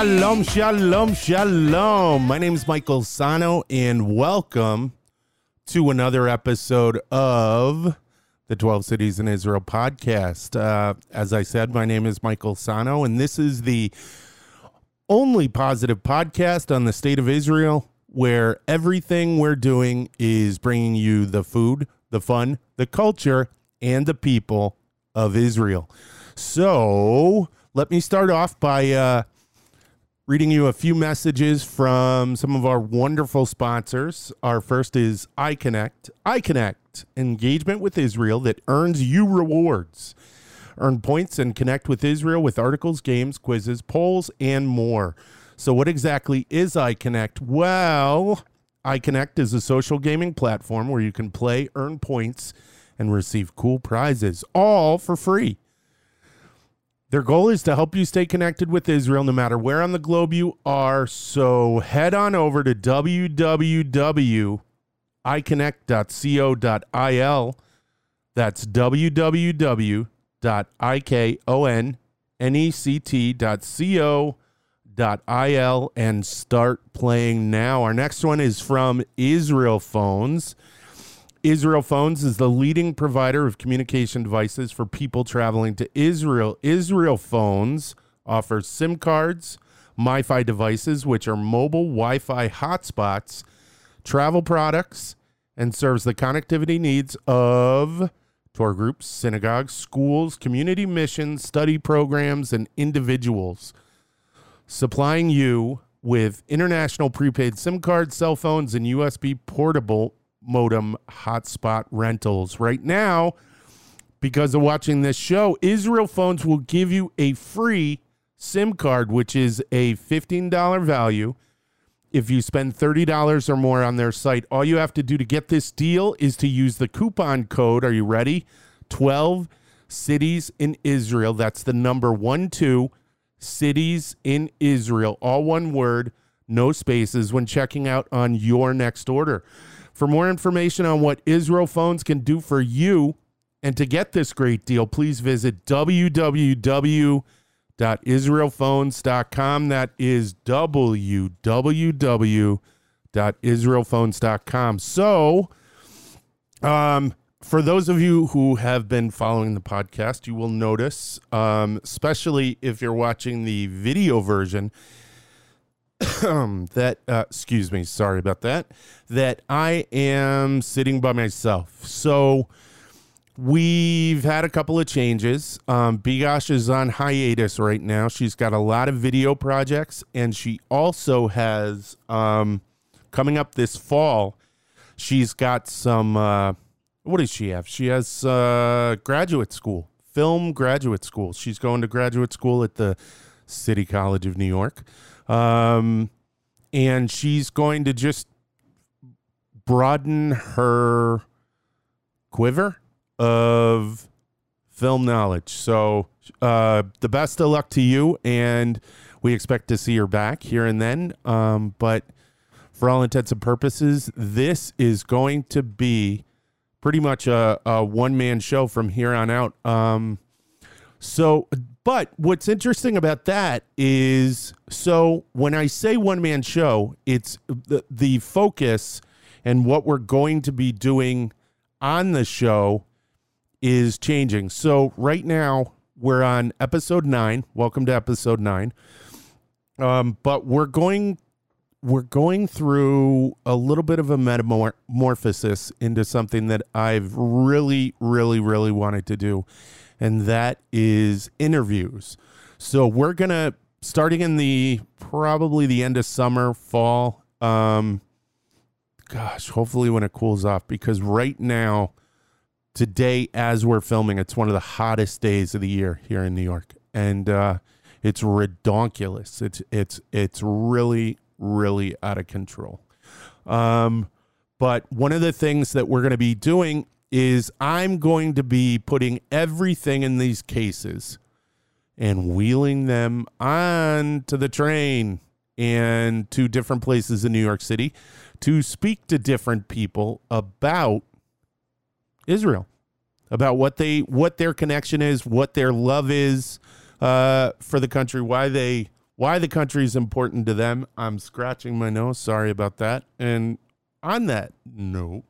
Shalom, shalom, shalom. My name is Michael Sano, and welcome to another episode of the 12 Cities in Israel podcast. Uh, as I said, my name is Michael Sano, and this is the only positive podcast on the state of Israel where everything we're doing is bringing you the food, the fun, the culture, and the people of Israel. So let me start off by uh, reading you a few messages from some of our wonderful sponsors. Our first is iConnect. iConnect, engagement with Israel that earns you rewards. Earn points and connect with Israel with articles, games, quizzes, polls, and more. So, what exactly is iConnect? Well, iConnect is a social gaming platform where you can play, earn points, and receive cool prizes, all for free. Their goal is to help you stay connected with Israel no matter where on the globe you are. So head on over to www.iconnect.co.il. That's www.iconnect.co.il and start playing now. Our next one is from Israel Phones. Israel Phones is the leading provider of communication devices for people traveling to Israel. Israel Phones offers SIM cards, MiFi devices, which are mobile Wi Fi hotspots, travel products, and serves the connectivity needs of tour groups, synagogues, schools, community missions, study programs, and individuals. Supplying you with international prepaid SIM cards, cell phones, and USB portable modem hotspot rentals. Right now, because of watching this show, Israel Phones will give you a free SIM card, which is a $15 value. If you spend $30 or more on their site, all you have to do to get this deal is to use the coupon code. Are you ready? 12 cities in Israel. That's the number one, two cities in Israel. All one word, no spaces when checking out on your next order. For more information on what Israel Phones can do for you and to get this great deal, please visit www.israelphones.com. That is www.israelphones.com. So, um, for those of you who have been following the podcast, you will notice, um, especially if you're watching the video version, that uh, excuse me sorry about that that i am sitting by myself. So we've had a couple of changes. Um, bigosh is on hiatus right now. She's got a lot of video projects and she also has um, coming up this fall she's got some uh, what does she have? She has uh, graduate school film graduate school. She's going to graduate school at the city college of new york um, and she's going to just broaden her quiver of film knowledge. So, uh, the best of luck to you, and we expect to see her back here and then. Um, but for all intents and purposes, this is going to be pretty much a, a one man show from here on out. Um, so, but what's interesting about that is so when I say one man show, it's the, the focus and what we're going to be doing on the show is changing. So right now we're on episode nine. Welcome to episode nine. Um, but we're going we're going through a little bit of a metamorphosis into something that I've really, really, really wanted to do and that is interviews. So we're gonna starting in the probably the end of summer, fall. Um, gosh, hopefully when it cools off, because right now, today as we're filming, it's one of the hottest days of the year here in New York, and uh, it's redonkulous. It's it's it's really really out of control. Um, but one of the things that we're going to be doing is I'm going to be putting everything in these cases and wheeling them onto the train and to different places in New York City to speak to different people about Israel, about what they what their connection is, what their love is uh, for the country, why they why the country is important to them. I'm scratching my nose. Sorry about that. And on that note,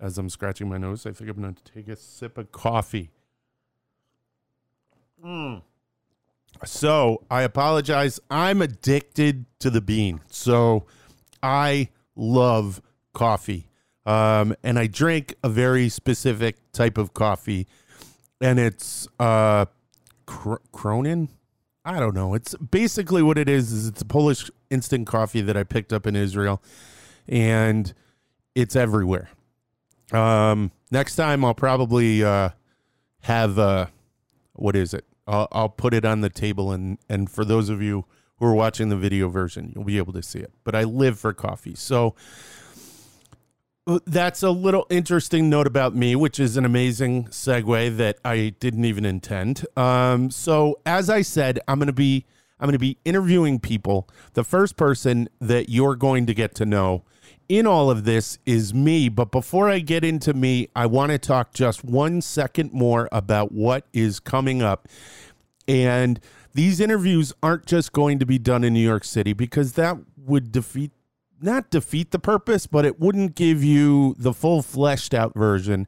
as I'm scratching my nose, I think I'm going to take a sip of coffee. Mm. So I apologize. I'm addicted to the bean. So I love coffee. Um, and I drink a very specific type of coffee, and it's uh, Cr- Cronin. I don't know. It's basically what it is. Is it's a Polish instant coffee that I picked up in Israel, and it's everywhere. Um, next time I'll probably uh, have uh, what is it? I'll, I'll put it on the table, and and for those of you who are watching the video version, you'll be able to see it. But I live for coffee, so that's a little interesting note about me, which is an amazing segue that I didn't even intend. Um, so, as I said, I'm to be I'm to be interviewing people. The first person that you're going to get to know in all of this is me. But before I get into me, I want to talk just one second more about what is coming up. And these interviews aren't just going to be done in New York City because that would defeat not defeat the purpose, but it wouldn't give you the full fleshed out version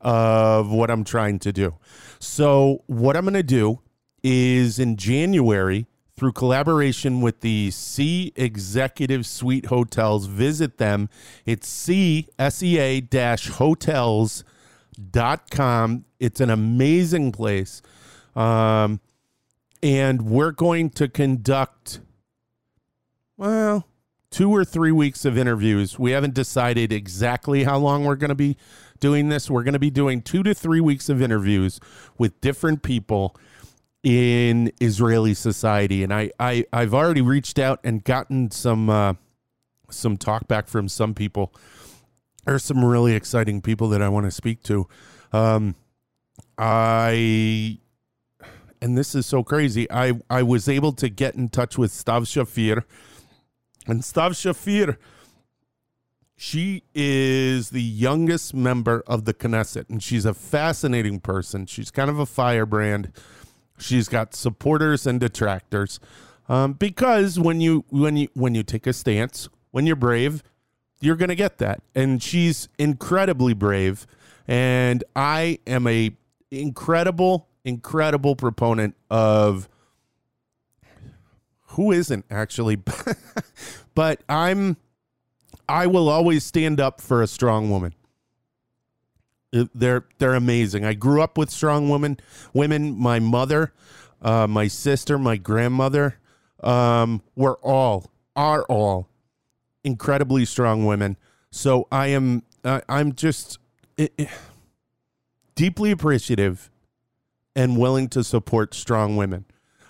of what I'm trying to do. So, what I'm going to do is in January, through collaboration with the C Executive Suite Hotels, visit them. It's csea-hotels.com. It's an amazing place. Um, and we're going to conduct, well, two or three weeks of interviews. We haven't decided exactly how long we're going to be doing this. We're going to be doing two to three weeks of interviews with different people in Israeli society. And I, I I've already reached out and gotten some uh, some talk back from some people. There's some really exciting people that I want to speak to. Um, I and this is so crazy. I I was able to get in touch with Stav Shaffir and Stav Shaffir, she is the youngest member of the Knesset, and she's a fascinating person. She's kind of a firebrand. She's got supporters and detractors, um, because when you when you when you take a stance, when you're brave, you're going to get that. And she's incredibly brave, and I am a incredible, incredible proponent of who isn't actually. But i'm i will always stand up for a strong woman they're they're amazing. I grew up with strong women women. My mother uh, my sister my grandmother um, were all are all incredibly strong women. So i am uh, i'm just it, it, deeply appreciative and willing to support strong women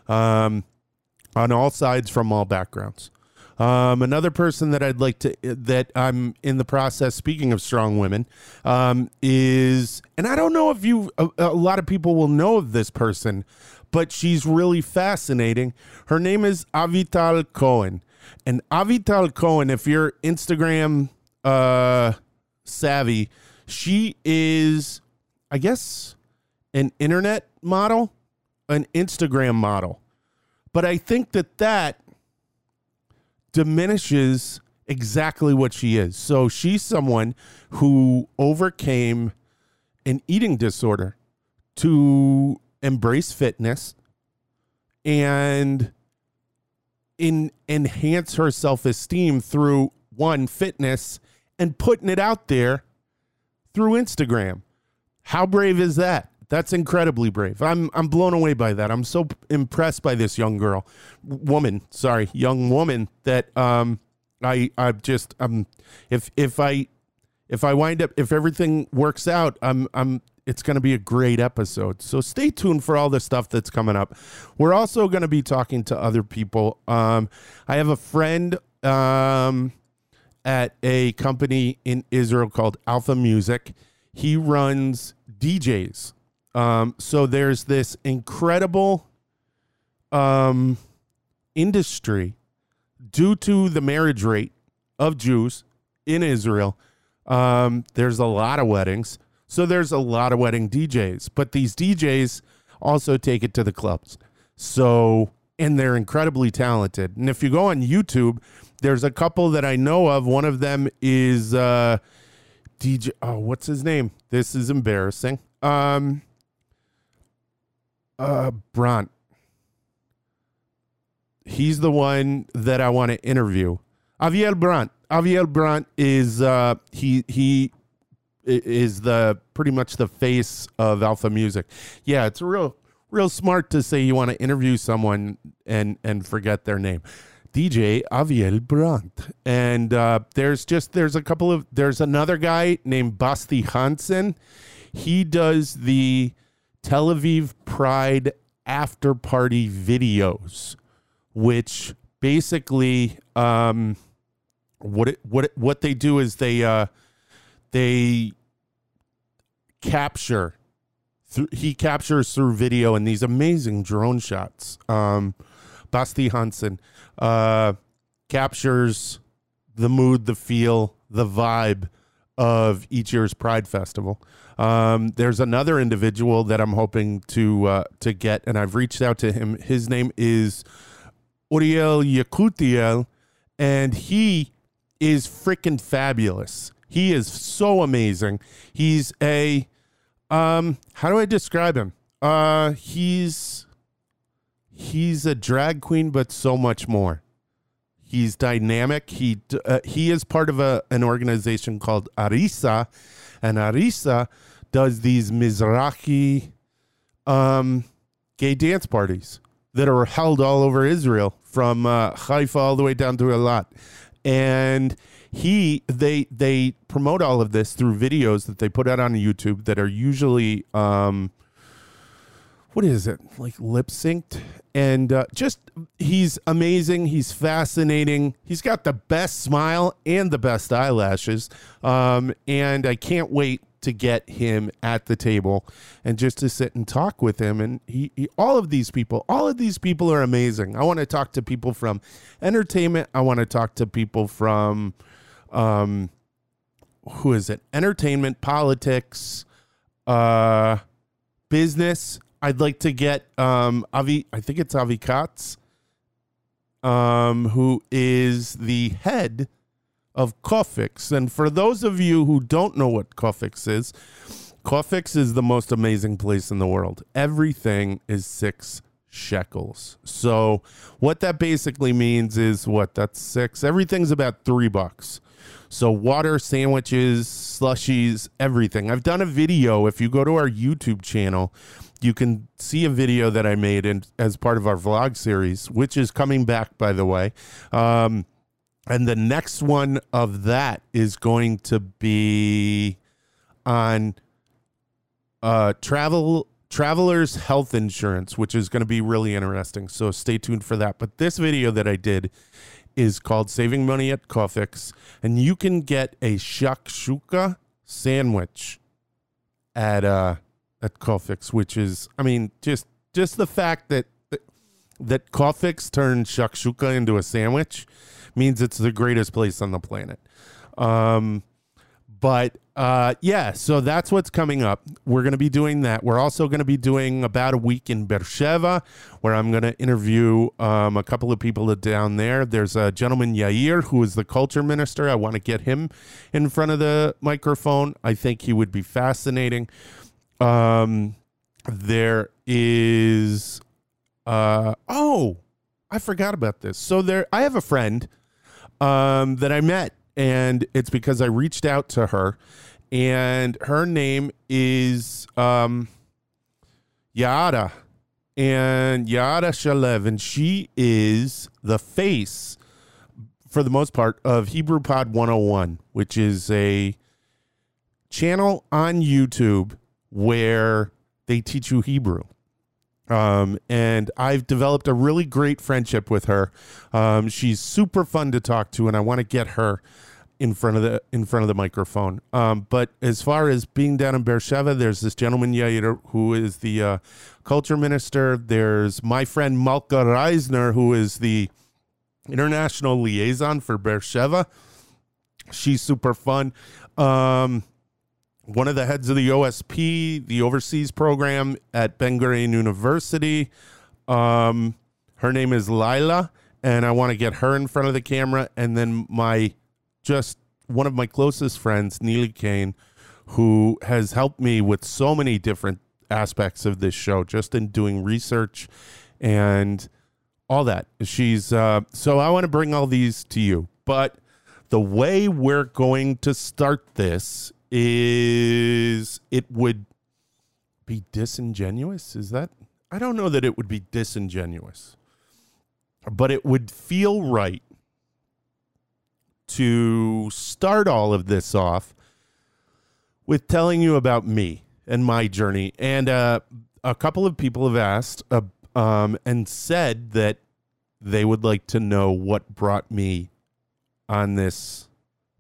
um, on all sides from all backgrounds. Um, another person that I'd like to that I'm in the process. Speaking of strong women, um, is and I don't know if you a, a, lot of people will know of this person, but she's really fascinating. Her name is Avital Cohen, and Avital Cohen, if you're Instagram uh, savvy, she is, I guess, an internet model, an Instagram model. But I think that that diminishes exactly what she is. So she's someone who overcame an eating disorder to embrace fitness and in enhance her self-esteem through one fitness and putting it out there through Instagram. How brave is that? That's incredibly brave. I'm I'm blown away by that. I'm so impressed by this young girl, woman. Sorry, young woman. That um, I I just um, if if I if I wind up if everything works out, I'm I'm it's going to be a great episode. So stay tuned for all the stuff that's coming up. We're also going to be talking to other people. Um, I have a friend um, at a company in Israel called Alpha Music. He runs DJs um, so there's this incredible um, industry due to the marriage rate of Jews in Israel. Um, there's a lot of weddings. So there's a lot of wedding DJs, but these DJs also take it to the clubs. So and they're incredibly talented. And if you go on YouTube, there's a couple that I know of. One of them is uh, DJ. Oh, what's his name? This is embarrassing. Um, uh, Brant. He's the one that I want to interview. Aviel Brant. Aviel Brant is uh, he he is the pretty much the face of Alpha Music. Yeah, it's real real smart to say you want to interview someone and and forget their name. DJ Aviel Brant. And uh, there's just there's a couple of there's another guy named Basti Hansen. He does the Tel Aviv Pride after party videos, which basically um, what it, what it, what they do is they uh, they capture th- he captures through video and these amazing drone shots. Um, Basti Hansen uh, captures the mood, the feel, the vibe of each year's Pride Festival. Um, there's another individual that I'm hoping to uh, to get, and I've reached out to him. His name is Uriel Yekutiel, and he is freaking fabulous. He is so amazing. He's a um how do I describe him? Uh he's he's a drag queen but so much more. He's dynamic. He uh, he is part of a an organization called Arisa and Arisa does these Mizrahi um gay dance parties that are held all over Israel from uh, Haifa all the way down to Eilat. And he they they promote all of this through videos that they put out on YouTube that are usually um what is it? Like lip synced? And uh, just he's amazing. He's fascinating. He's got the best smile and the best eyelashes. Um and i can't wait to get him at the table and just to sit and talk with him. And he, he all of these people all of these people are amazing. I want to talk to people from entertainment. I want to talk to people from um, who is it? Entertainment, politics, uh, business. I'd like to get um, Avi. I think it's Avi Katz, um, who is the head of Cofix. And for those of you who don't know what Cofix is, Cofix is the most amazing place in the world. Everything is six shekels. So what that basically means is what that's six. Everything's about three bucks. So water, sandwiches, slushies, everything. I've done a video. If you go to our YouTube channel, you can see a video that I made in, as part of our vlog series, which is coming back, by the way. Um, and the next one of that is going to be on uh, travel travelers health insurance which is going to be really interesting so stay tuned for that but this video that i did is called Saving Money at Cofix, and you can get a shakshuka sandwich at uh at Cofix, which is I mean just just the fact that that Cofix turned shakshuka into a sandwich means it's the greatest place on the planet. Um, but uh, yeah, so that's what's coming up. We're going to be doing that. We're also going to be doing about a week in Beersheba, where I'm going to interview um, a couple of people down there. There's a gentleman, Yair, who is the culture minister. I want to get him in front of the microphone. I think he would be fascinating. Um, there is, uh, oh, I forgot about this. So there, I have a friend um, that I met and it's because I reached out to her, and her name is um, Yada, and Yada Shalev, and she is the face, for the most part, of Hebrew Pod 101, which is a channel on YouTube where they teach you Hebrew. Um, and I've developed a really great friendship with her. Um, she's super fun to talk to, and I want to get her in front of the in front of the microphone. Um, but as far as being down in Beersheba, there's this gentleman Yair who is the uh, culture minister. There's my friend Malka Reisner who is the international liaison for Beersheba. She's super fun. Um, one of the heads of the OSP, the overseas program at Ben Gurion University. Um, Her name is Lila, and I want to get her in front of the camera. And then my just one of my closest friends, Neely Kane, who has helped me with so many different aspects of this show, just in doing research and all that. She's uh, so I want to bring all these to you, but the way we're going to start this is it would be disingenuous. Is that? I don't know that it would be disingenuous, but it would feel right to start all of this off with telling you about me and my journey. And uh, a couple of people have asked uh, um, and said that they would like to know what brought me on this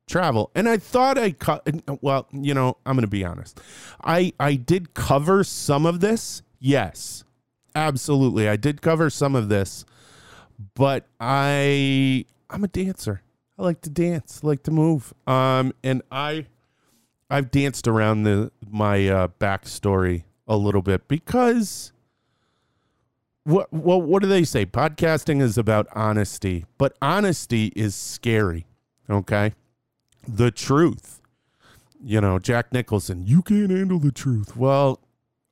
travel. And I thought I cut. Well, you know, I'm going to be honest. I I did cover some of this. Yes, absolutely, I did cover some of this. But I I'm a dancer. I like to dance. I like to move. Um, and I I've danced around the my uh, backstory a little bit because what well what do they say? Podcasting is about honesty, but honesty is scary. Okay, the truth. You know, Jack Nicholson. You can't handle the truth. Well,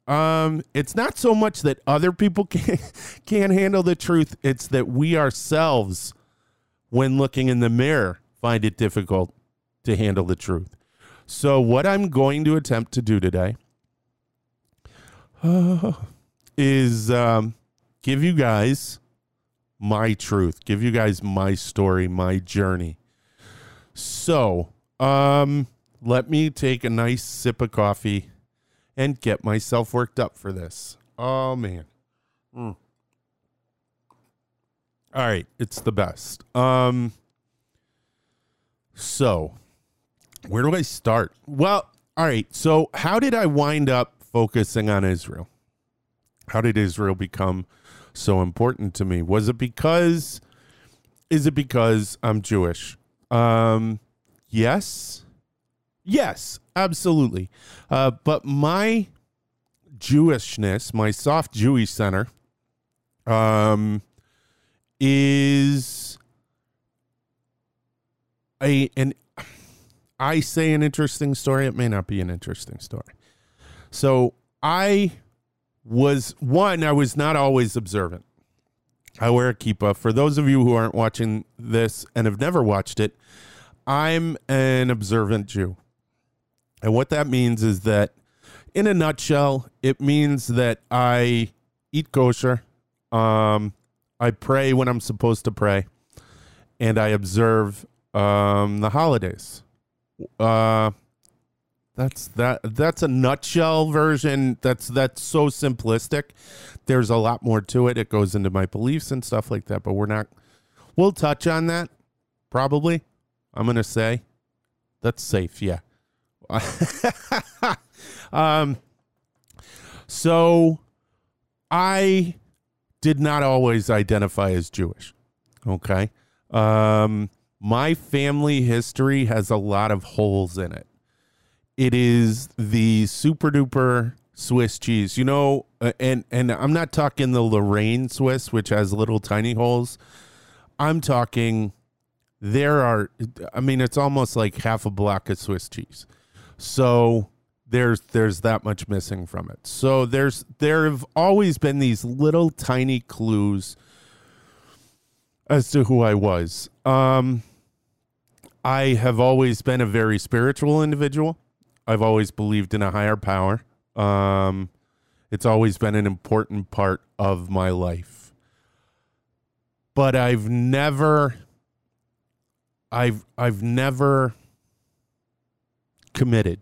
um, it's not so much that other people can't can't handle the truth. It's that we ourselves, when looking in the mirror, find it difficult to handle the truth. So, what I'm going to attempt to do today uh, is um, give you guys my truth, give you guys my story, my journey. So, um, let me take a nice sip of coffee and get myself worked up for this. Oh man. Mm. All right, it's the best. Um so, where do I start? Well, all right. So, how did I wind up focusing on Israel? How did Israel become so important to me? Was it because is it because I'm Jewish? Um yes. Yes, absolutely. Uh, but my Jewishness, my soft Jewish center, um, is a an I say an interesting story. It may not be an interesting story. So I was one. I was not always observant. I wear a kippah. For those of you who aren't watching this and have never watched it, I'm an observant Jew. And what that means is that, in a nutshell, it means that I eat kosher, um, I pray when I'm supposed to pray, and I observe um, the holidays. Uh, that's that. That's a nutshell version. That's that's so simplistic. There's a lot more to it. It goes into my beliefs and stuff like that. But we're not. We'll touch on that probably. I'm gonna say that's safe. Yeah. um. So, I did not always identify as Jewish. Okay. Um my family history has a lot of holes in it. It is the super duper Swiss cheese, you know, uh, and and I'm not talking the Lorraine Swiss, which has little tiny holes. I'm talking there are, I mean, it's almost like half a block of Swiss cheese. So there's there's that much missing from it. So there's there have always been these little tiny clues as to who I was. Um, I have always been a very spiritual individual. I've always believed in a higher power. Um, it's always been an important part of my life. But I've never I've I've never committed.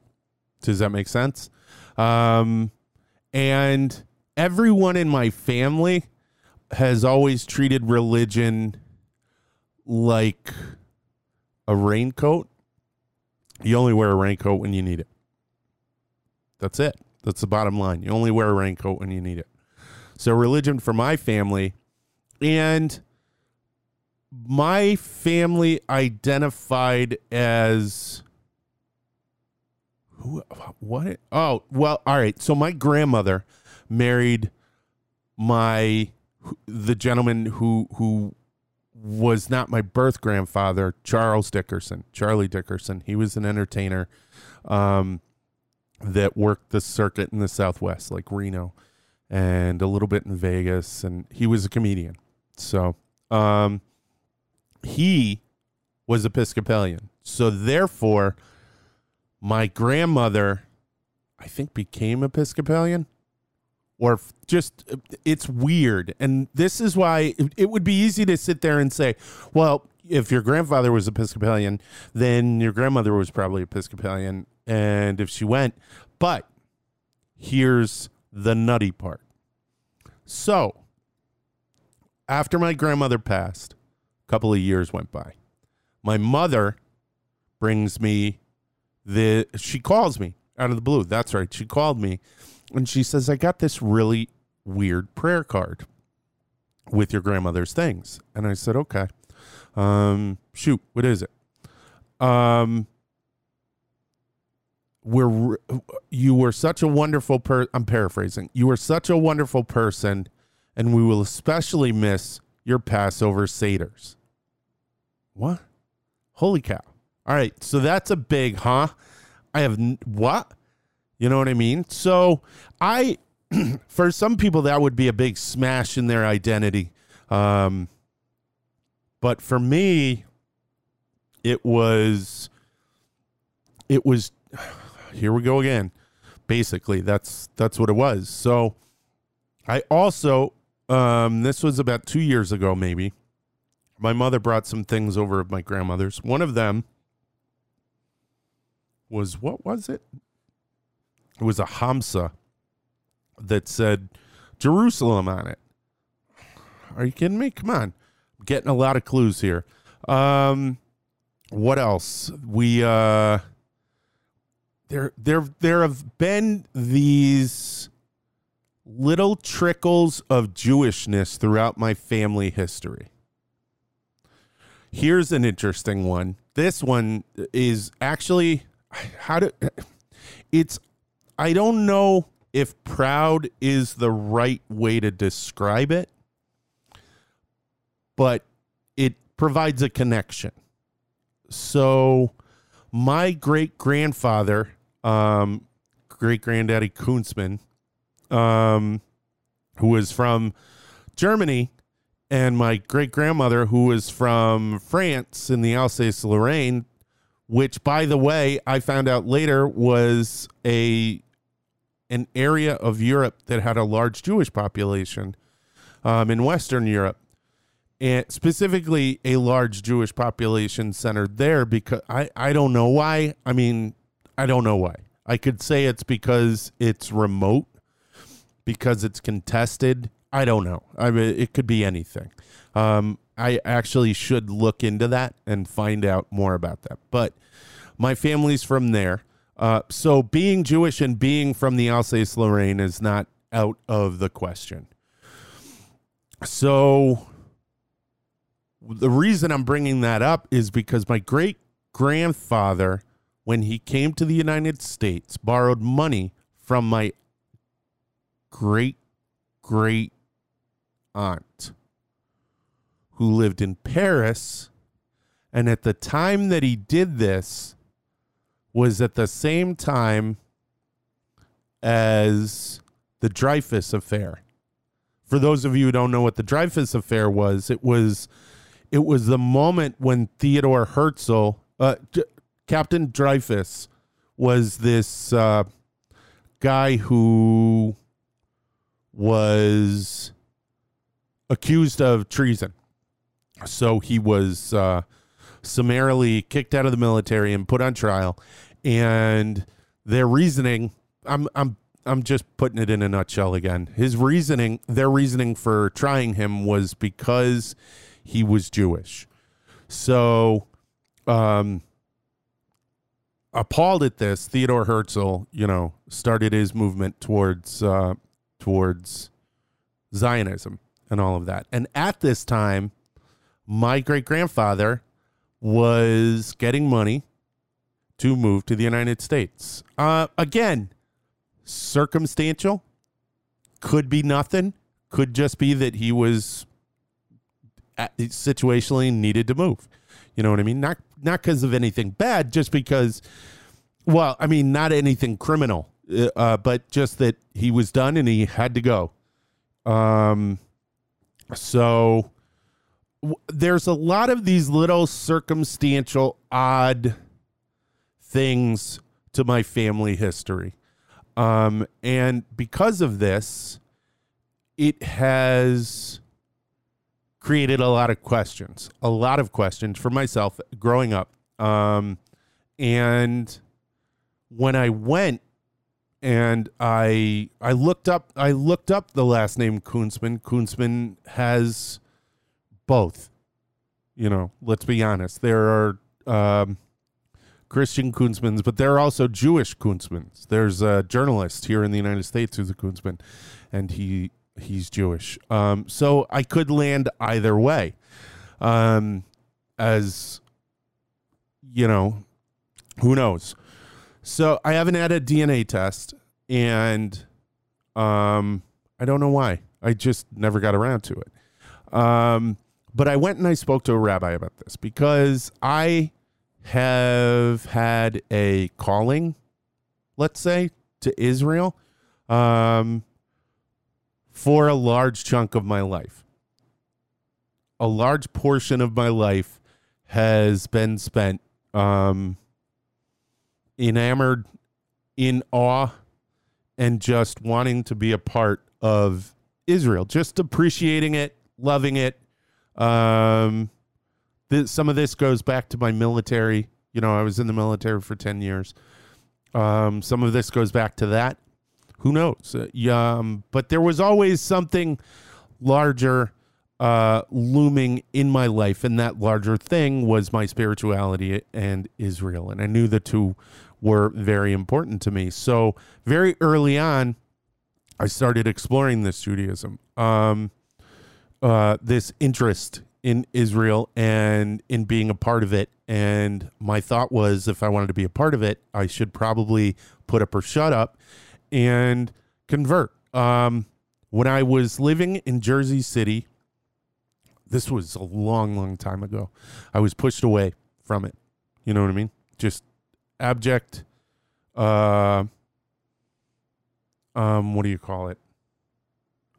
Does that make sense? Um, and everyone in my family has always treated religion like a raincoat. You only wear a raincoat when you need it. That's it. That's the bottom line. You only wear a raincoat when you need it. So, religion for my family and my family identified as who what oh well all right so my grandmother married my the gentleman who who was not my birth grandfather, Charles Dickerson, Charlie Dickerson. He was an entertainer um, that worked the circuit in the Southwest, like Reno, and a little bit in Vegas, and he was a comedian. So um, he was Episcopalian. So therefore, my grandmother, I think, became Episcopalian or just it's weird and this is why it, it would be easy to sit there and say well if your grandfather was episcopalian then your grandmother was probably episcopalian and if she went but here's the nutty part so after my grandmother passed a couple of years went by my mother brings me the she calls me out of the blue that's right she called me and she says, I got this really weird prayer card with your grandmother's things. And I said, okay. Um, shoot, what is it? Um, we're you were such a wonderful per I'm paraphrasing. You were such a wonderful person, and we will especially miss your Passover Seder's. What? Holy cow. All right, so that's a big, huh? I have what? You know what I mean? So I, for some people, that would be a big smash in their identity. Um, but for me, it was, it was, here we go again. Basically, that's that's what it was. So I also, um, this was about two years ago, maybe. My mother brought some things over of my grandmother's. One of them was what was it? It was a Hamsa that said Jerusalem on it. Are you kidding me? Come on. I'm getting a lot of clues here. Um what else? We uh there there there have been these little trickles of Jewishness throughout my family history. Here's an interesting one. This one is actually how to it's I don't know if proud is the right way to describe it, but it provides a connection. So, my great grandfather, um, great granddaddy Kunzman, um, who was from Germany, and my great grandmother, who was from France in the Alsace Lorraine, which, by the way, I found out later was a an area of Europe that had a large Jewish population um, in Western Europe, and specifically a large Jewish population centered there. Because I I don't know why. I mean, I don't know why. I could say it's because it's remote, because it's contested. I don't know. I mean, it could be anything. Um, I actually should look into that and find out more about that. But my family's from there. Uh, so being Jewish and being from the Alsace Lorraine is not out of the question. So the reason I'm bringing that up is because my great grandfather, when he came to the United States, borrowed money from my great great aunt who lived in Paris. And at the time that he did this was at the same time as the Dreyfus affair. For those of you who don't know what the Dreyfus affair was, it was it was the moment when Theodore Herzl, uh, D- Captain Dreyfus, was this uh, guy who was accused of treason. So he was uh, summarily kicked out of the military and put on trial. And their reasoning, I'm, I'm, I'm just putting it in a nutshell again. His reasoning, their reasoning for trying him was because he was Jewish. So, um, appalled at this, Theodore Herzl, you know, started his movement towards uh, towards Zionism and all of that. And at this time, my great grandfather was getting money to move to the United States. Uh, again, circumstantial, could be nothing, could just be that he was situationally needed to move. You know what I mean? Not not because of anything bad, just because. Well, I mean, not anything criminal, uh, uh but just that he was done and he had to go. Um, so w- there's a lot of these little circumstantial, odd things to my family history. Um, and because of this, it has created a lot of questions, a lot of questions for myself growing up. Um, and when I went and I I looked up I looked up the last name Kunzman. Kunzman has both. You know, let's be honest. There are um, Christian Kunzmans, but there are also Jewish Kunzmans. There's a journalist here in the United States who's a Kunzman, and he he's Jewish. Um, so I could land either way. Um, as you know, who knows? So I haven't had a DNA test, and um, I don't know why. I just never got around to it. Um, but I went and I spoke to a rabbi about this because I have had a calling, let's say, to Israel um, for a large chunk of my life. A large portion of my life has been spent um, enamored, in awe, and just wanting to be a part of Israel, just appreciating it, loving it. Um, some of this goes back to my military. You know, I was in the military for 10 years. Um, some of this goes back to that. Who knows? Uh, um, but there was always something larger uh, looming in my life, and that larger thing was my spirituality and Israel. And I knew the two were very important to me. So, very early on, I started exploring this Judaism, um, uh, this interest in Israel and in being a part of it. And my thought was if I wanted to be a part of it, I should probably put up or shut up and convert. Um, when I was living in Jersey City, this was a long, long time ago, I was pushed away from it. You know what I mean? Just abject, uh, um, what do you call it?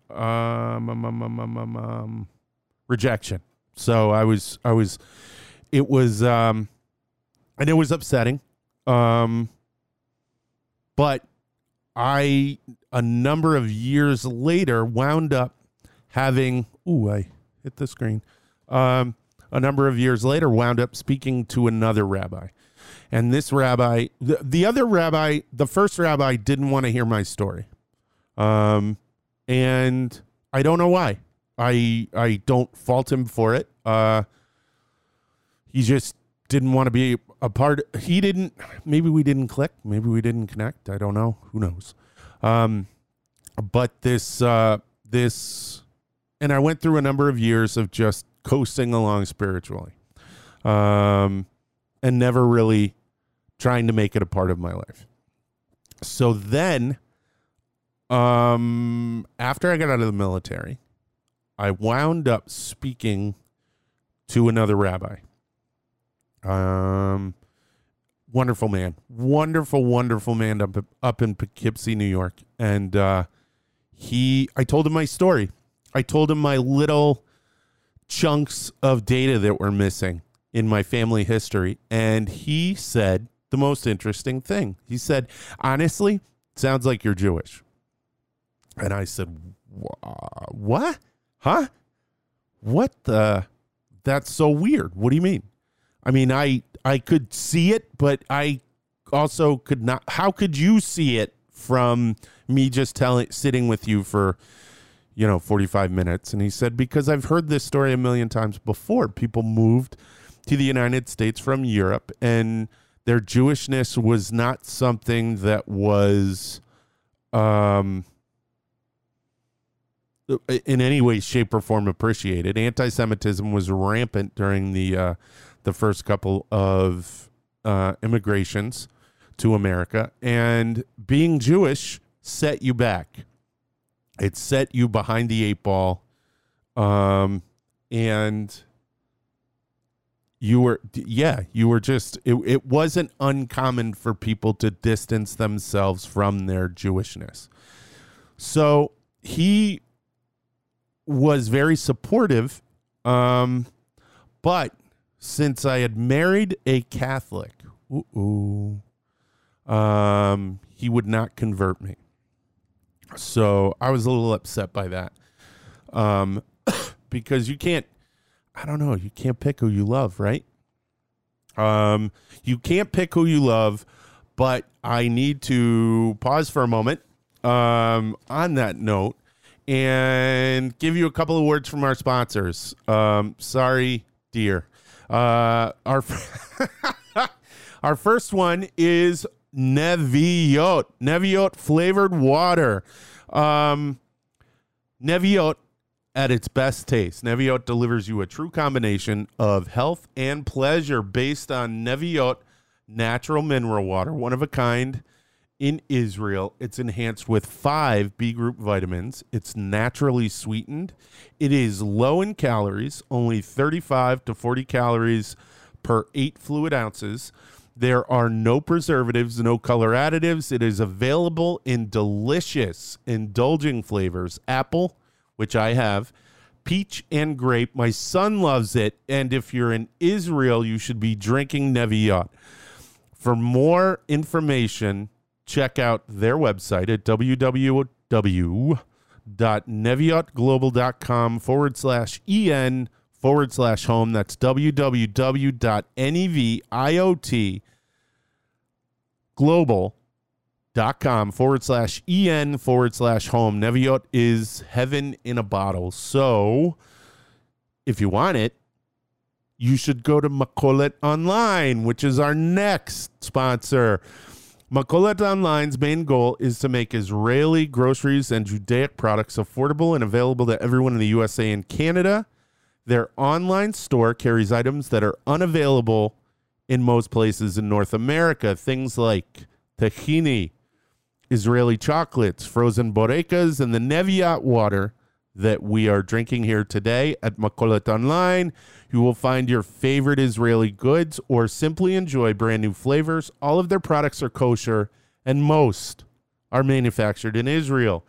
Um, um, um, um, um, um, um rejection. So I was, I was, it was, um, and it was upsetting. Um, but I, a number of years later, wound up having, ooh, I hit the screen. Um, a number of years later, wound up speaking to another rabbi. And this rabbi, the, the other rabbi, the first rabbi didn't want to hear my story. Um, and I don't know why. I I don't fault him for it. Uh, he just didn't want to be a part. He didn't. Maybe we didn't click. Maybe we didn't connect. I don't know. Who knows? Um, but this uh, this, and I went through a number of years of just coasting along spiritually, um, and never really trying to make it a part of my life. So then, um, after I got out of the military, I wound up speaking to another rabbi. Um, wonderful man, wonderful, wonderful man up up in Poughkeepsie, New York, and uh, he. I told him my story. I told him my little chunks of data that were missing in my family history, and he said the most interesting thing. He said, "Honestly, sounds like you're Jewish." And I said, "What?" huh? What the? That's so weird. What do you mean? I mean, I I could see it, but I also could not. How could you see it from me just telling, sitting with you for, you know, forty five minutes? And he said because I've heard this story a million times before. People moved to the United States from Europe, and their Jewishness was not something that was, um, in any way, shape, or form appreciated. Anti-Semitism was rampant during the uh, the first couple of uh, immigrations to America, and being Jewish set you back. It set you behind the eight ball. Um, and you were yeah you were just it, it wasn't uncommon for people to distance themselves from their jewishness so he was very supportive um but since i had married a catholic ooh, um he would not convert me so i was a little upset by that um because you can't I don't know. You can't pick who you love, right? Um, you can't pick who you love, but I need to pause for a moment um, on that note and give you a couple of words from our sponsors. Um, sorry, dear. Uh, our our first one is Neviot, Neviot flavored water. Um, Neviot at its best taste. Neviot delivers you a true combination of health and pleasure based on Neviot natural mineral water, one of a kind in Israel. It's enhanced with five B group vitamins. It's naturally sweetened. It is low in calories, only 35 to 40 calories per eight fluid ounces. There are no preservatives, no color additives. It is available in delicious, indulging flavors apple, which I have, peach and grape. My son loves it. And if you're in Israel, you should be drinking Neviot. For more information, check out their website at www.neviotglobal.com forward slash en forward slash home. That's www.neviot dot com forward slash en forward slash home. Neviot is heaven in a bottle. So if you want it, you should go to Makolet Online, which is our next sponsor. Makolet Online's main goal is to make Israeli groceries and Judaic products affordable and available to everyone in the USA and Canada. Their online store carries items that are unavailable in most places in North America. Things like tahini, Israeli chocolates, frozen borekas, and the Neviot water that we are drinking here today at Makolet Online. You will find your favorite Israeli goods or simply enjoy brand new flavors. All of their products are kosher, and most are manufactured in Israel.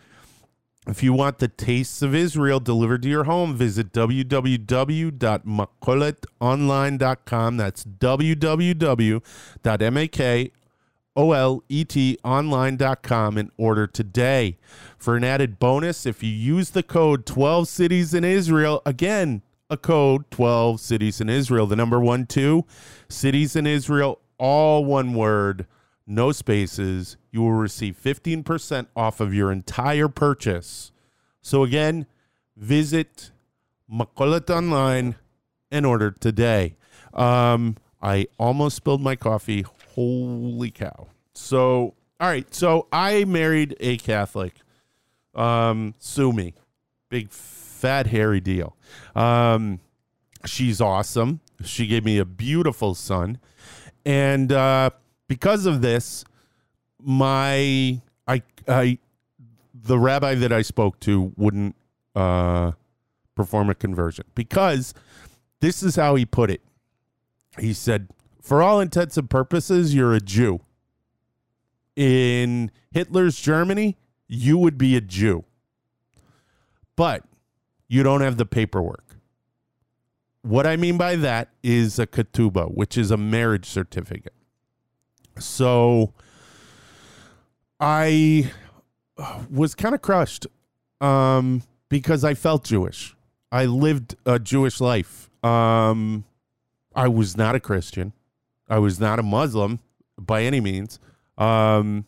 If you want the tastes of Israel delivered to your home, visit www.makoletonline.com. That's www.mak online.com and order today. For an added bonus, if you use the code 12 cities in Israel, again, a code 12 cities in Israel, the number one, two cities in Israel, all one word, no spaces, you will receive 15% off of your entire purchase. So again, visit Makolet Online and order today. Um, I almost spilled my coffee. Holy cow. So, all right. So I married a Catholic. Um, sue me. Big fat hairy deal. Um, she's awesome. She gave me a beautiful son. And uh, because of this, my I I the rabbi that I spoke to wouldn't uh, perform a conversion because this is how he put it. He said, for all intents and purposes, you're a Jew. In Hitler's Germany, you would be a Jew. But you don't have the paperwork. What I mean by that is a ketubah, which is a marriage certificate. So I was kind of crushed um, because I felt Jewish. I lived a Jewish life. Um, I was not a Christian. I was not a Muslim by any means. Um,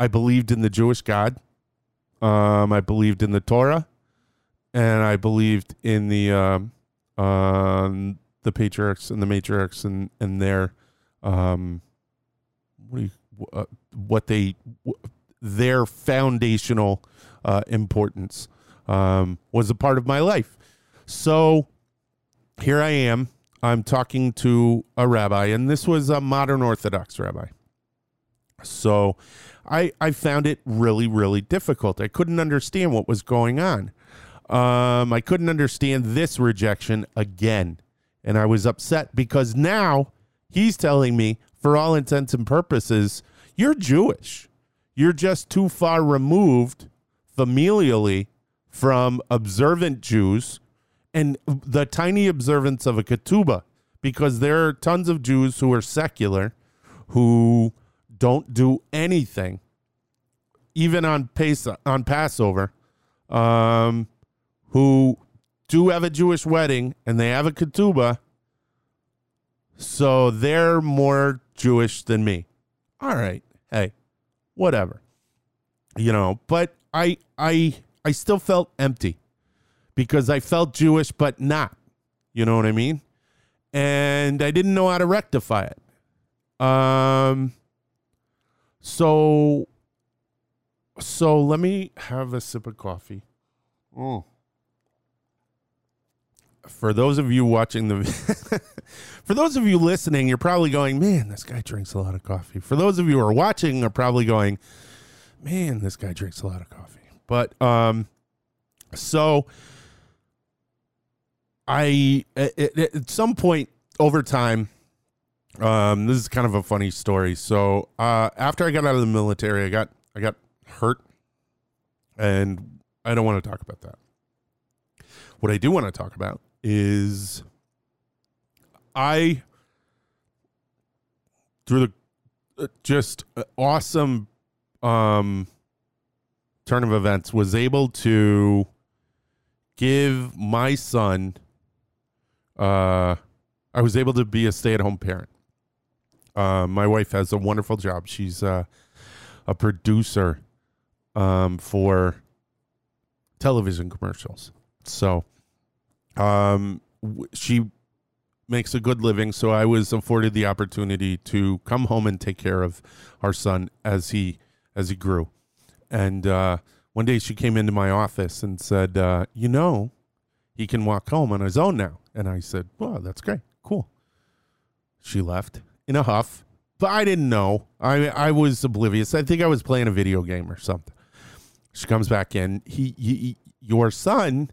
I believed in the Jewish God. Um, I believed in the Torah, and I believed in the um, um, the patriarchs and the matriarchs and and their um, what do you, uh, what they their foundational uh, importance um, was a part of my life. So here I am I'm talking to a rabbi, and this was a modern Orthodox rabbi. So I I found it really really difficult. I couldn't understand what was going on. Um, I couldn't understand this rejection again, and I was upset because now he's telling me, for all intents and purposes, you're Jewish. You're just too far removed familially from observant Jews and the tiny observance of a ketubah, because there are tons of Jews who are secular who don't do anything, even on Pesach, on Passover, um, who do have a Jewish wedding and they have a ketubah, so they're more Jewish than me. All right, hey, whatever, you know. But I, I, I still felt empty because I felt Jewish, but not. You know what I mean? And I didn't know how to rectify it. Um, so, so let me have a sip of coffee. Mm. For those of you watching the, for those of you listening, you're probably going, "Man, this guy drinks a lot of coffee." For those of you who are watching, are probably going, "Man, this guy drinks a lot of coffee." But um, so I at, at some point over time um, this is kind of a funny story. So uh, after I got out of the military, I got I got hurt, and I don't want to talk about that. What I do want to talk about is I through the uh, just uh, awesome um, turn of events was able to give my son. Uh, I was able to be a stay at home parent uh, my wife has a wonderful job. She's uh, a producer um, for television commercials. So um, she makes a good living. So I was afforded the opportunity to come home and take care of our son as he as he grew. And uh, one day she came into my office and said, uh, "You know, he can walk home on his own now." And I said, "Well, that's great, cool." She left in a huff, but I didn't know. I I was oblivious. I think I was playing a video game or something. She comes back in. He, he your son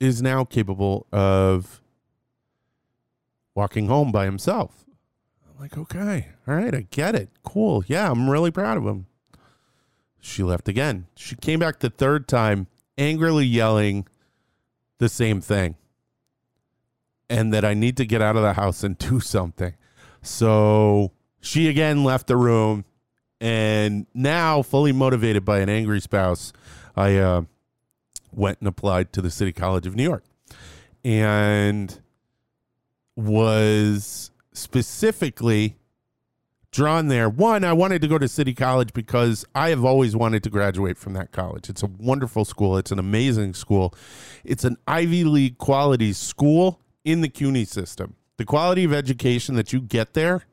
is now capable of walking home by himself. I'm like, okay, all right, I get it. Cool. Yeah, I'm really proud of him. She left again. She came back the third time, angrily yelling the same thing. And that I need to get out of the house and do something. So she again left the room, and now fully motivated by an angry spouse, I uh, went and applied to the City College of New York, and was specifically drawn there. One, I wanted to go to City College because I have always wanted to graduate from that college. It's a wonderful school. It's an amazing school. It's an Ivy League quality school in the CUNY system the quality of education that you get there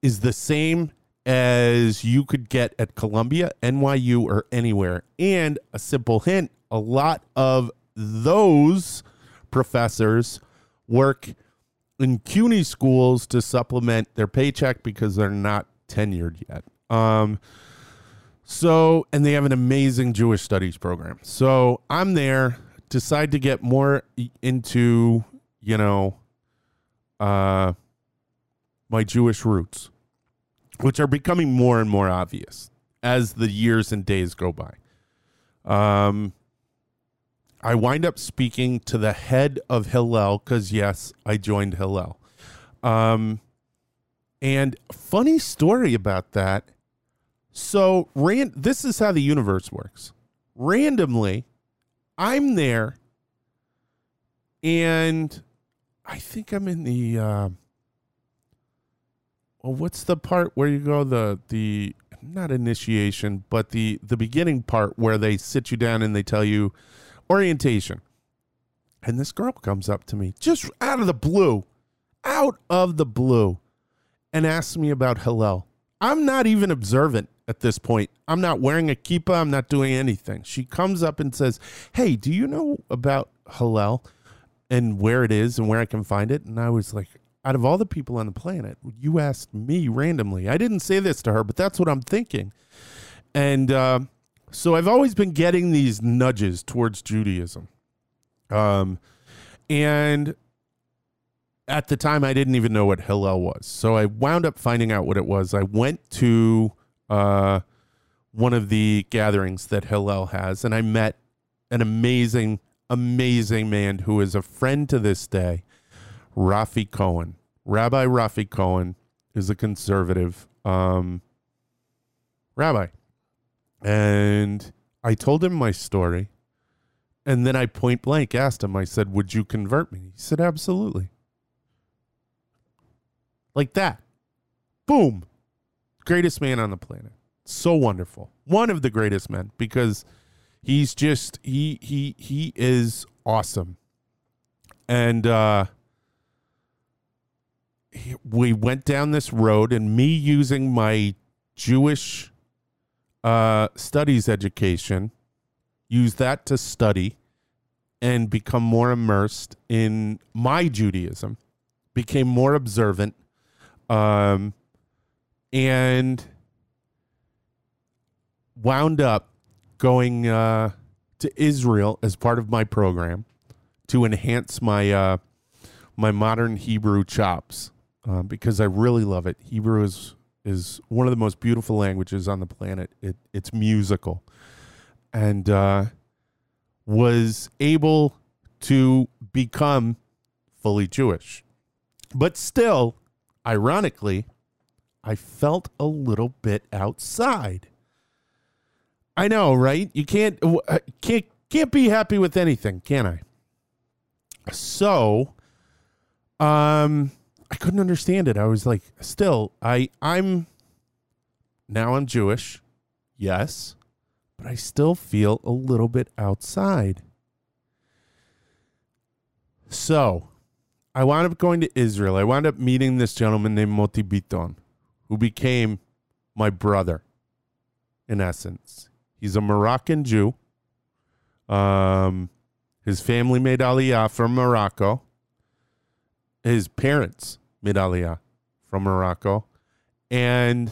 is the same as you could get at Columbia, NYU, or anywhere. And a simple hint a lot of those professors work in CUNY schools to supplement their paycheck because they're not tenured yet. Um, so, and they have an amazing Jewish studies program. So I'm there, decide to get more into, you know, uh, my Jewish roots, which are becoming more and more obvious as the years and days go by. Um, I wind up speaking to the head of Hillel because, yes, I joined Hillel. Um, and funny story about that. So, ran- this is how the universe works. Randomly, I'm there and I think I'm in the. Uh, well, what's the part where you go the the not initiation, but the the beginning part where they sit you down and they tell you orientation. And this girl comes up to me just out of the blue, out of the blue, and asks me about Hillel. I'm not even observant at this point. I'm not wearing a kippah. I'm not doing anything. She comes up and says, Hey, do you know about Hillel? and where it is and where I can find it. And I was like, out of all the people on the planet, you asked me randomly. I didn't say this to her, but that's what I'm thinking. And uh, so I've always been getting these nudges towards Judaism. Um, and at the time, I didn't even know what Hillel was. So I wound up finding out what it was. I went to uh, one of the gatherings that Hillel has, and I met an amazing, amazing man who is a friend to this day, Rafi Cohen. Rabbi Rafi Cohen is a conservative um, rabbi. And I told him my story. And then I point blank asked him, I said, Would you convert me? He said, Absolutely. Like that. Boom. Greatest man on the planet. So wonderful. One of the greatest men because he's just he he he is awesome. And uh we went down this road and me using my Jewish uh studies education use that to study and become more immersed in my Judaism, became more observant, um, and wound up going uh, to Israel as part of my program to enhance my uh, my modern Hebrew chops uh, because I really love it. Hebrew is is one of the most beautiful languages on the planet. It it's musical, and uh, was able to become fully Jewish, but still ironically, I felt a little bit outside. I know, right? You can't uh, can't can't be happy with anything, can I? So, um, I couldn't understand it. I was like, still, I I'm now I'm Jewish, yes, but I still feel a little bit outside. So, I wound up going to Israel. I wound up meeting this gentleman named Moti Biton, who became my brother, in essence. He's a Moroccan Jew. Um, his family made Aliyah from Morocco. His parents made Aliyah from Morocco. And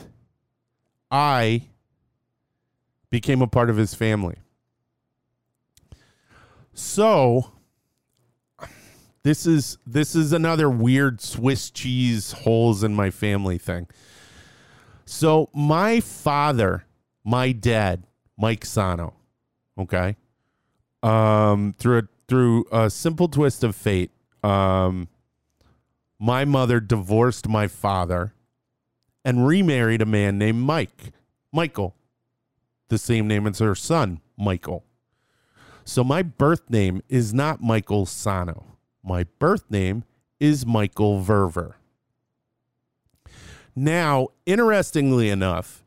I became a part of his family. So this is this is another weird Swiss cheese holes in my family thing. So my father, my dad, Mike Sano, okay, um, through a through a simple twist of fate, um, my mother divorced my father and remarried a man named Mike, Michael, the same name as her son, Michael. So my birth name is not Michael Sano. My birth name is Michael Verver. Now, interestingly enough,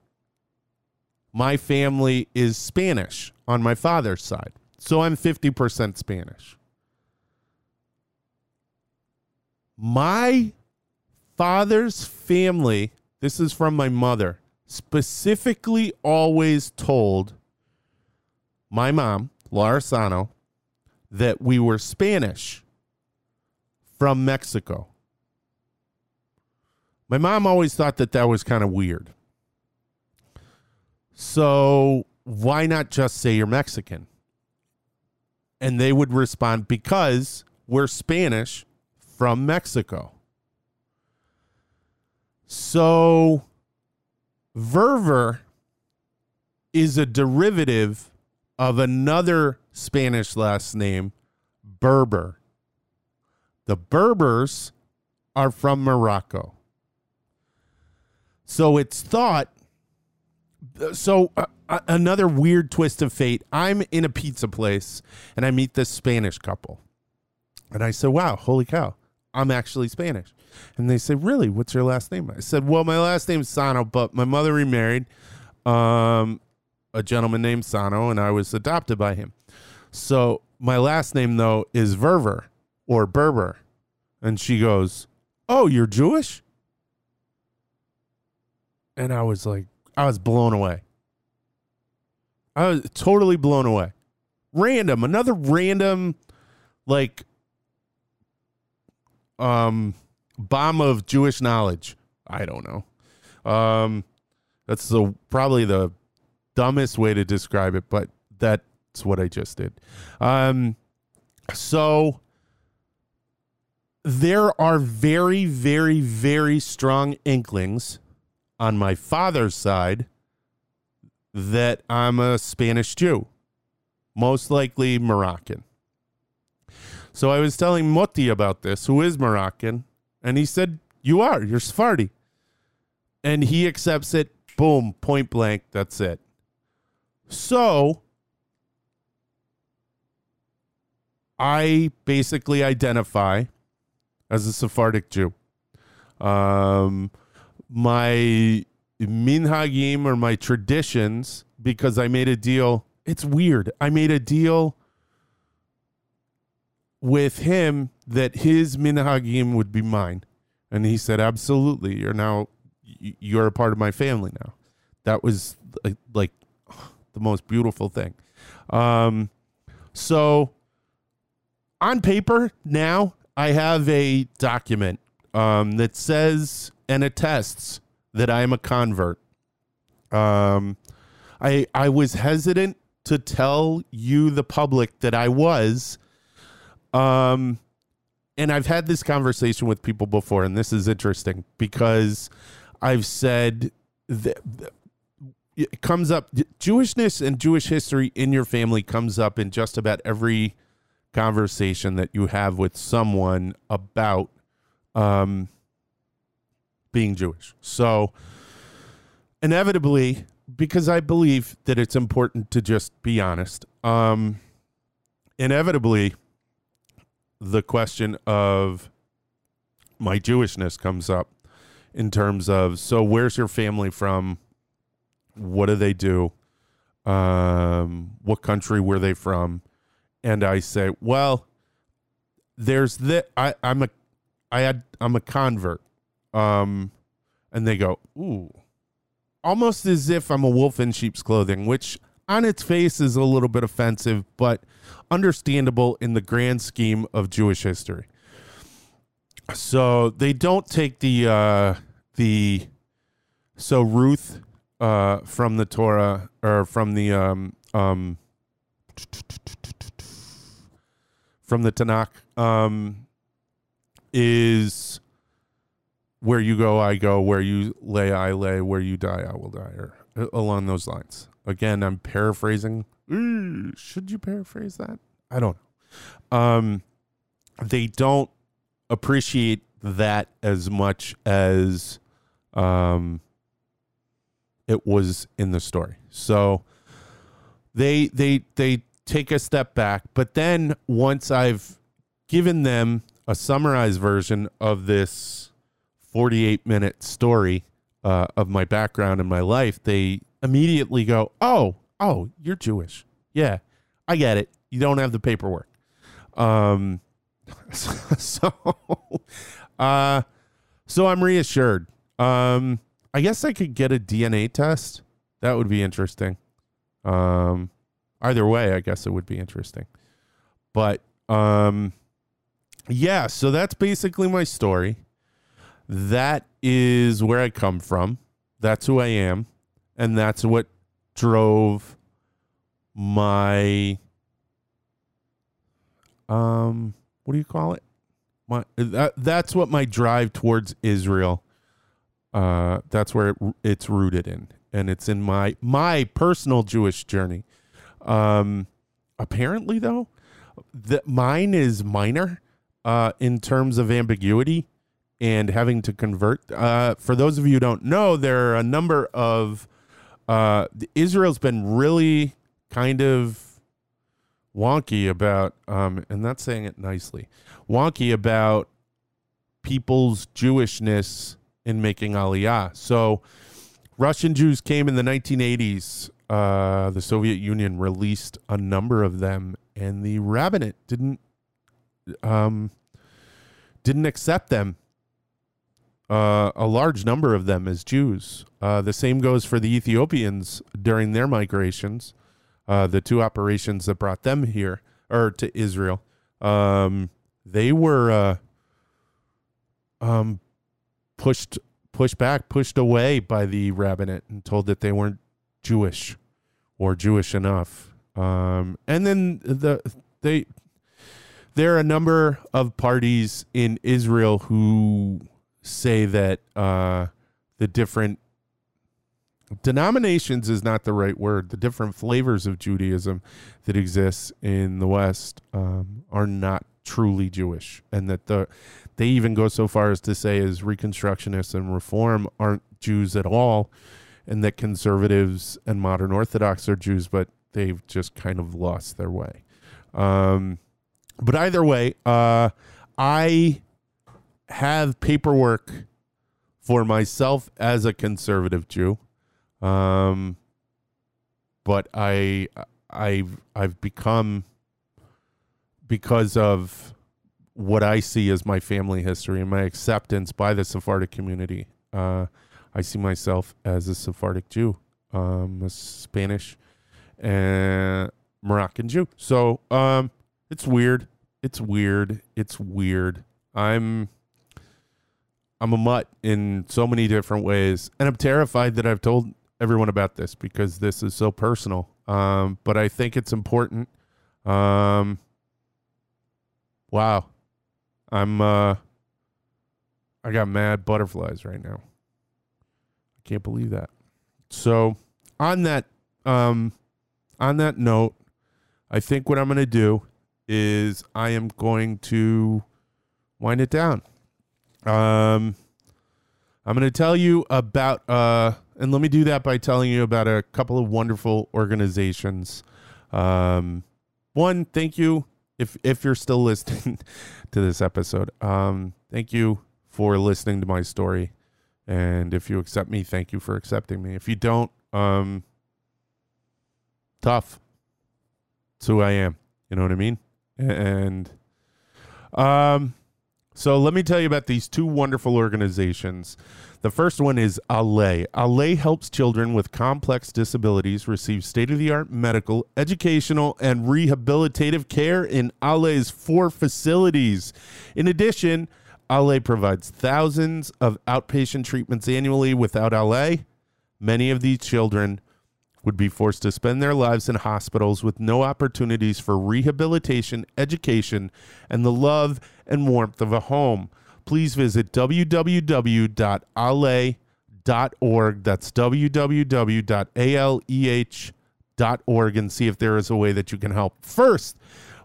my family is Spanish on my father's side. So I'm 50% Spanish. My father's family, this is from my mother, specifically always told my mom, Laura Sano, that we were Spanish from Mexico. My mom always thought that that was kind of weird. So why not just say you're Mexican? And they would respond, because we're Spanish from Mexico. So Verver is a derivative of another Spanish last name, Berber. The Berbers are from Morocco. So it's thought. So uh, uh, another weird twist of fate. I'm in a pizza place and I meet this Spanish couple. And I said, wow, holy cow, I'm actually Spanish. And they said, really? What's your last name? I said, well, my last name's Sano, but my mother remarried um, a gentleman named Sano and I was adopted by him. So my last name, though, is Verver or Berber. And she goes, Oh, you're Jewish? And I was like, I was blown away. I was totally blown away. Random, another random, like, um, bomb of Jewish knowledge. I don't know. Um, that's the probably the dumbest way to describe it, but that's what I just did. Um, so there are very, very, very strong inklings on my father's side that I'm a Spanish Jew, most likely Moroccan. So I was telling Moti about this, who is Moroccan, and he said, You are, you're Sephardi. And he accepts it, boom, point blank, that's it. So I basically identify as a Sephardic Jew. Um, my minhagim or my traditions, because I made a deal. It's weird. I made a deal with him that his minhagim would be mine, and he said, "Absolutely, you're now you're a part of my family now." That was like, the most beautiful thing. Um, so on paper now I have a document um, that says and attests that I am a convert. Um, I I was hesitant to tell you the public that I was. Um, and I've had this conversation with people before, and this is interesting because I've said that it comes up Jewishness and Jewish history in your family comes up in just about every conversation that you have with someone about um, being Jewish. So, inevitably, because I believe that it's important to just be honest, um, inevitably, the question of my Jewishness comes up in terms of so where's your family from? What do they do? Um, what country were they from? and I say, well, there's the I I'm a I had I'm a convert. Um and they go, "Ooh." Almost as if I'm a wolf in sheep's clothing, which on its face is a little bit offensive, but understandable in the grand scheme of Jewish history. So they don't take the uh the so Ruth uh from the Torah or from the um um from the Tanakh um, is where you go, I go, where you lay, I lay, where you die, I will die, or uh, along those lines. Again, I'm paraphrasing. Should you paraphrase that? I don't know. Um, they don't appreciate that as much as um, it was in the story. So they they they take a step back. But then once I've given them a summarized version of this 48 minute story uh, of my background and my life, they immediately go, Oh, oh, you're Jewish. Yeah, I get it. You don't have the paperwork. Um, so, uh, so I'm reassured. Um, I guess I could get a DNA test. That would be interesting. Um, either way, I guess it would be interesting. But um, yeah, so that's basically my story. That is where I come from. That's who I am, and that's what drove my um what do you call it? My that that's what my drive towards Israel uh that's where it, it's rooted in and it's in my my personal Jewish journey. Um, apparently, though, that mine is minor uh, in terms of ambiguity and having to convert. Uh, for those of you who don't know, there are a number of uh, Israel's been really kind of wonky about, um, and that's saying it nicely, wonky about people's Jewishness in making Aliyah. So Russian Jews came in the 1980s uh, the Soviet Union released a number of them, and the rabbinate didn't um, didn't accept them. Uh, a large number of them as Jews. Uh, the same goes for the Ethiopians during their migrations. Uh, the two operations that brought them here or to Israel, um, they were uh, um, pushed pushed back, pushed away by the rabbinate, and told that they weren't Jewish or Jewish enough. Um, and then the they there are a number of parties in Israel who say that uh, the different denominations is not the right word. The different flavors of Judaism that exists in the West um, are not truly Jewish, and that the they even go so far as to say as Reconstructionists and Reform aren't Jews at all, and that conservatives and modern Orthodox are Jews, but they've just kind of lost their way. Um, but either way, uh, I have paperwork for myself as a conservative Jew. Um, but I I've I've become because of what I see as my family history and my acceptance by the Sephardic community. Uh, I see myself as a Sephardic Jew, um, a Spanish and Moroccan Jew. So um, it's weird. It's weird. It's weird. I'm I'm a mutt in so many different ways, and I'm terrified that I've told everyone about this because this is so personal. Um, but I think it's important. Um, wow, I'm uh, I got mad butterflies right now. I can't believe that. So on that um, on that note, I think what I'm going to do is I am going to wind it down. Um, I'm going to tell you about, uh, and let me do that by telling you about a couple of wonderful organizations. Um, one, thank you if if you're still listening to this episode. Um, thank you for listening to my story, and if you accept me, thank you for accepting me. If you don't, um, tough. It's who I am. You know what I mean? And um, so let me tell you about these two wonderful organizations. The first one is Aleh. Aleh helps children with complex disabilities receive state of the art medical, educational, and rehabilitative care in Aleh's four facilities. In addition, Aleh provides thousands of outpatient treatments annually without Aleh. Many of these children would be forced to spend their lives in hospitals with no opportunities for rehabilitation, education, and the love and warmth of a home. Please visit www.aleh.org. That's www.aleh.org and see if there is a way that you can help. First,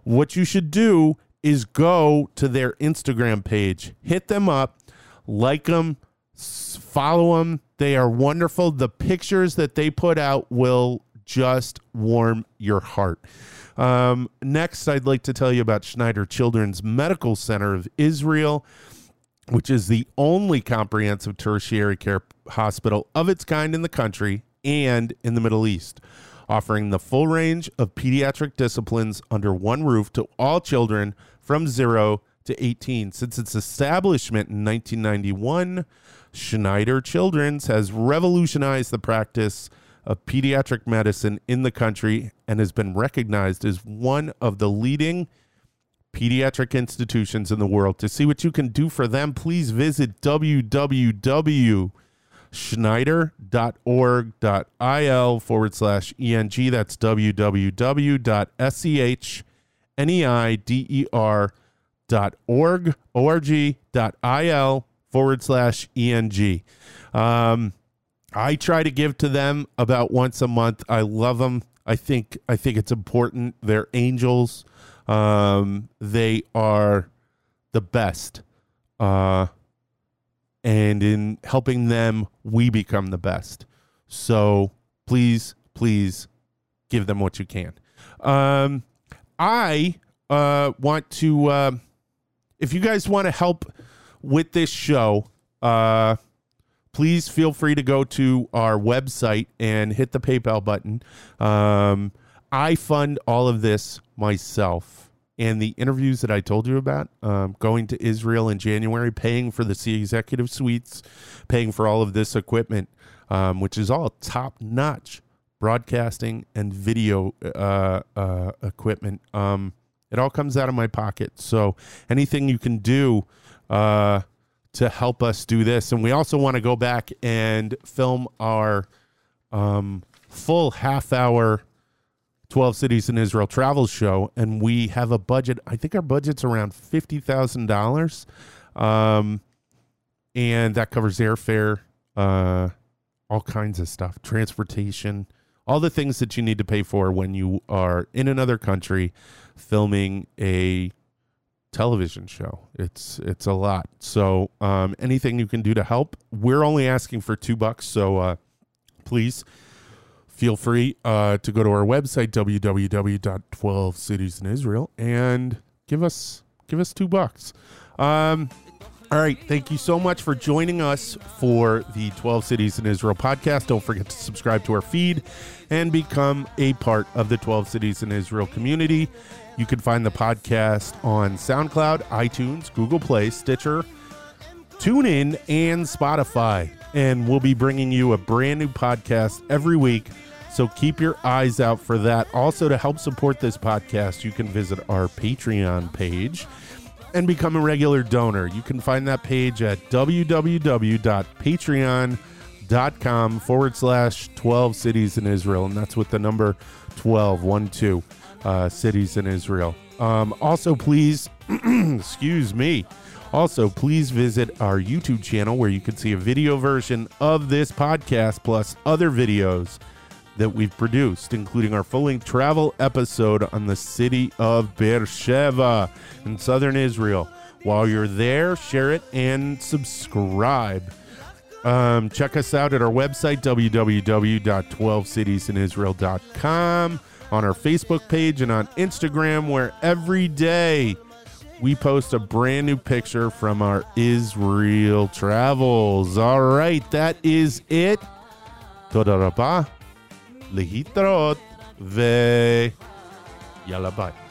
what you should do is go to their Instagram page, hit them up, like them, follow them they are wonderful. The pictures that they put out will just warm your heart. Um, next, I'd like to tell you about Schneider Children's Medical Center of Israel, which is the only comprehensive tertiary care hospital of its kind in the country and in the Middle East, offering the full range of pediatric disciplines under one roof to all children from zero to 18. Since its establishment in 1991, Schneider Children's has revolutionized the practice of pediatric medicine in the country and has been recognized as one of the leading pediatric institutions in the world. To see what you can do for them, please visit www.schneider.org.il forward slash ENG. That's www.schneider.org, O-R-G.il forward slash ENG. Um, I try to give to them about once a month. I love them. I think I think it's important. They're angels. Um, they are the best. Uh, and in helping them, we become the best. So please, please give them what you can. Um, I uh, want to, uh, if you guys want to help with this show, uh, please feel free to go to our website and hit the PayPal button. Um, I fund all of this myself. And the interviews that I told you about, um, going to Israel in January, paying for the Sea Executive Suites, paying for all of this equipment, um, which is all top notch broadcasting and video uh, uh, equipment. Um, it all comes out of my pocket. So anything you can do uh, to help us do this. And we also want to go back and film our um, full half hour 12 cities in Israel travel show. And we have a budget, I think our budget's around $50,000. Um, and that covers airfare, uh, all kinds of stuff, transportation, all the things that you need to pay for when you are in another country filming a television show. It's it's a lot. So um, anything you can do to help, we're only asking for two bucks. So uh, please feel free uh, to go to our website www.12 in Israel and give us give us two bucks. Um, all right. Thank you so much for joining us for the 12 Cities in Israel podcast. Don't forget to subscribe to our feed and become a part of the 12 Cities in Israel community. You can find the podcast on SoundCloud, iTunes, Google Play, Stitcher, TuneIn, and Spotify. And we'll be bringing you a brand new podcast every week. So keep your eyes out for that. Also, to help support this podcast, you can visit our Patreon page and become a regular donor. You can find that page at www.patreon.com forward slash 12 cities in Israel. And that's with the number 12, 1, 2 uh, cities in Israel. Um, also, please, excuse me. Also, please visit our YouTube channel where you can see a video version of this podcast plus other videos that we've produced, including our full length travel episode on the city of Beersheba in southern Israel. While you're there, share it and subscribe. Um, check us out at our website, www.12citiesinisrael.com, on our Facebook page and on Instagram, where every day we post a brand new picture from our Israel travels. All right, that is it. Toda rabah, lehitrot, ve yalla bye.